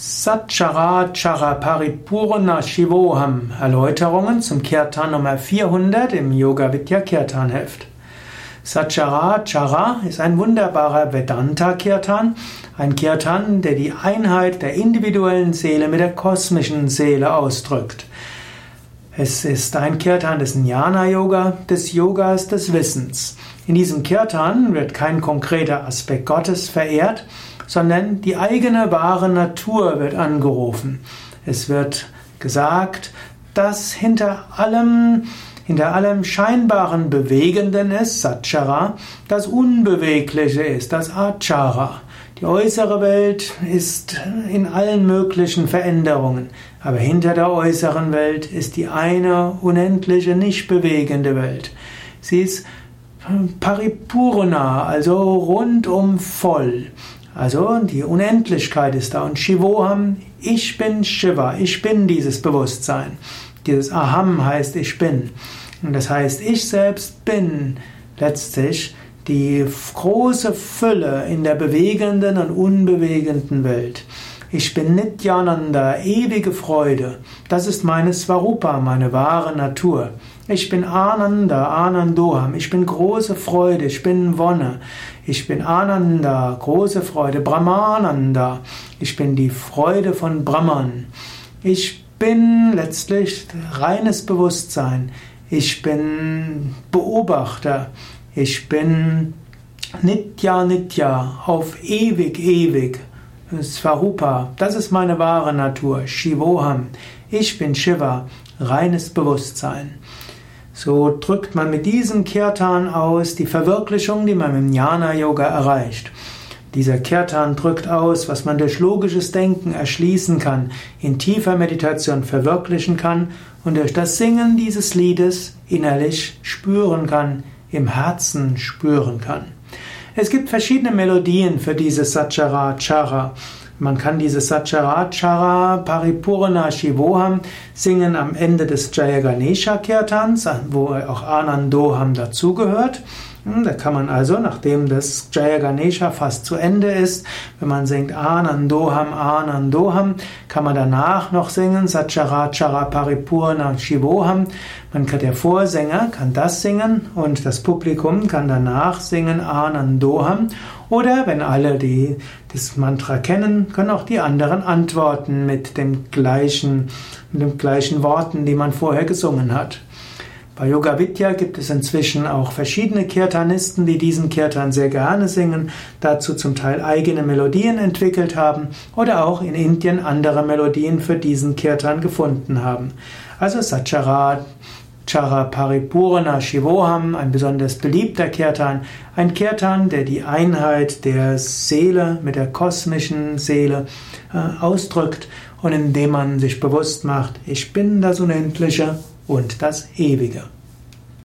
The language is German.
Satchara Chara Paripurna Shivoham Erläuterungen zum Kirtan Nummer 400 im Yoga Vidya Kirtan Heft. Satchara Chara ist ein wunderbarer Vedanta Kirtan, ein Kirtan, der die Einheit der individuellen Seele mit der kosmischen Seele ausdrückt. Es ist ein Kirtan des Jnana Yoga, des Yogas des Wissens. In diesem Kirtan wird kein konkreter Aspekt Gottes verehrt, sondern die eigene wahre Natur wird angerufen. Es wird gesagt, dass hinter allem, hinter allem scheinbaren Bewegenden ist, Satchara, das Unbewegliche ist, das Achara. Die äußere Welt ist in allen möglichen Veränderungen, aber hinter der äußeren Welt ist die eine unendliche, nicht bewegende Welt. Sie ist Paripurna, also rundum voll. Also die Unendlichkeit ist da. Und Shivoham, ich bin Shiva, ich bin dieses Bewusstsein. Dieses Aham heißt ich bin. Und das heißt, ich selbst bin letztlich die große Fülle in der bewegenden und unbewegenden Welt. Ich bin Nityananda, ewige Freude. Das ist meine Svarupa, meine wahre Natur. Ich bin Ananda, Anandoham. Ich bin große Freude, ich bin Wonne. Ich bin Ananda, große Freude, Brahmananda. Ich bin die Freude von Brahman. Ich bin letztlich reines Bewusstsein. Ich bin Beobachter. Ich bin Nitya Nitya, auf ewig, ewig. Svarupa, das ist meine wahre Natur. Shivoham, ich bin Shiva, reines Bewusstsein. So drückt man mit diesem Kirtan aus die Verwirklichung, die man im Jnana Yoga erreicht. Dieser Kirtan drückt aus, was man durch logisches Denken erschließen kann, in tiefer Meditation verwirklichen kann und durch das Singen dieses Liedes innerlich spüren kann, im Herzen spüren kann. Es gibt verschiedene Melodien für dieses Satcharachara. Man kann dieses Satcharachara Paripurna Shivoham singen am Ende des Jayaganesha Kirtans, wo auch Anandoham dazugehört. Hm, da kann man also, nachdem das Jaya Ganesha fast zu Ende ist, wenn man singt Anandoham, Anandoham, kann man danach noch singen Satcharachara Paripurna Shivoham. Man kann, der Vorsänger kann das singen und das Publikum kann danach singen Anandoham. Oder wenn alle die, das Mantra kennen, können auch die anderen antworten mit dem gleichen, mit den gleichen Worten, die man vorher gesungen hat. Bei Yoga Vidya gibt es inzwischen auch verschiedene Kirtanisten, die diesen Kirtan sehr gerne singen, dazu zum Teil eigene Melodien entwickelt haben oder auch in Indien andere Melodien für diesen Kirtan gefunden haben. Also Satcharat, Chara Paripurna Shivoham, ein besonders beliebter Kirtan, ein Kirtan, der die Einheit der Seele mit der kosmischen Seele äh, ausdrückt und indem man sich bewusst macht, ich bin das Unendliche und das Ewige.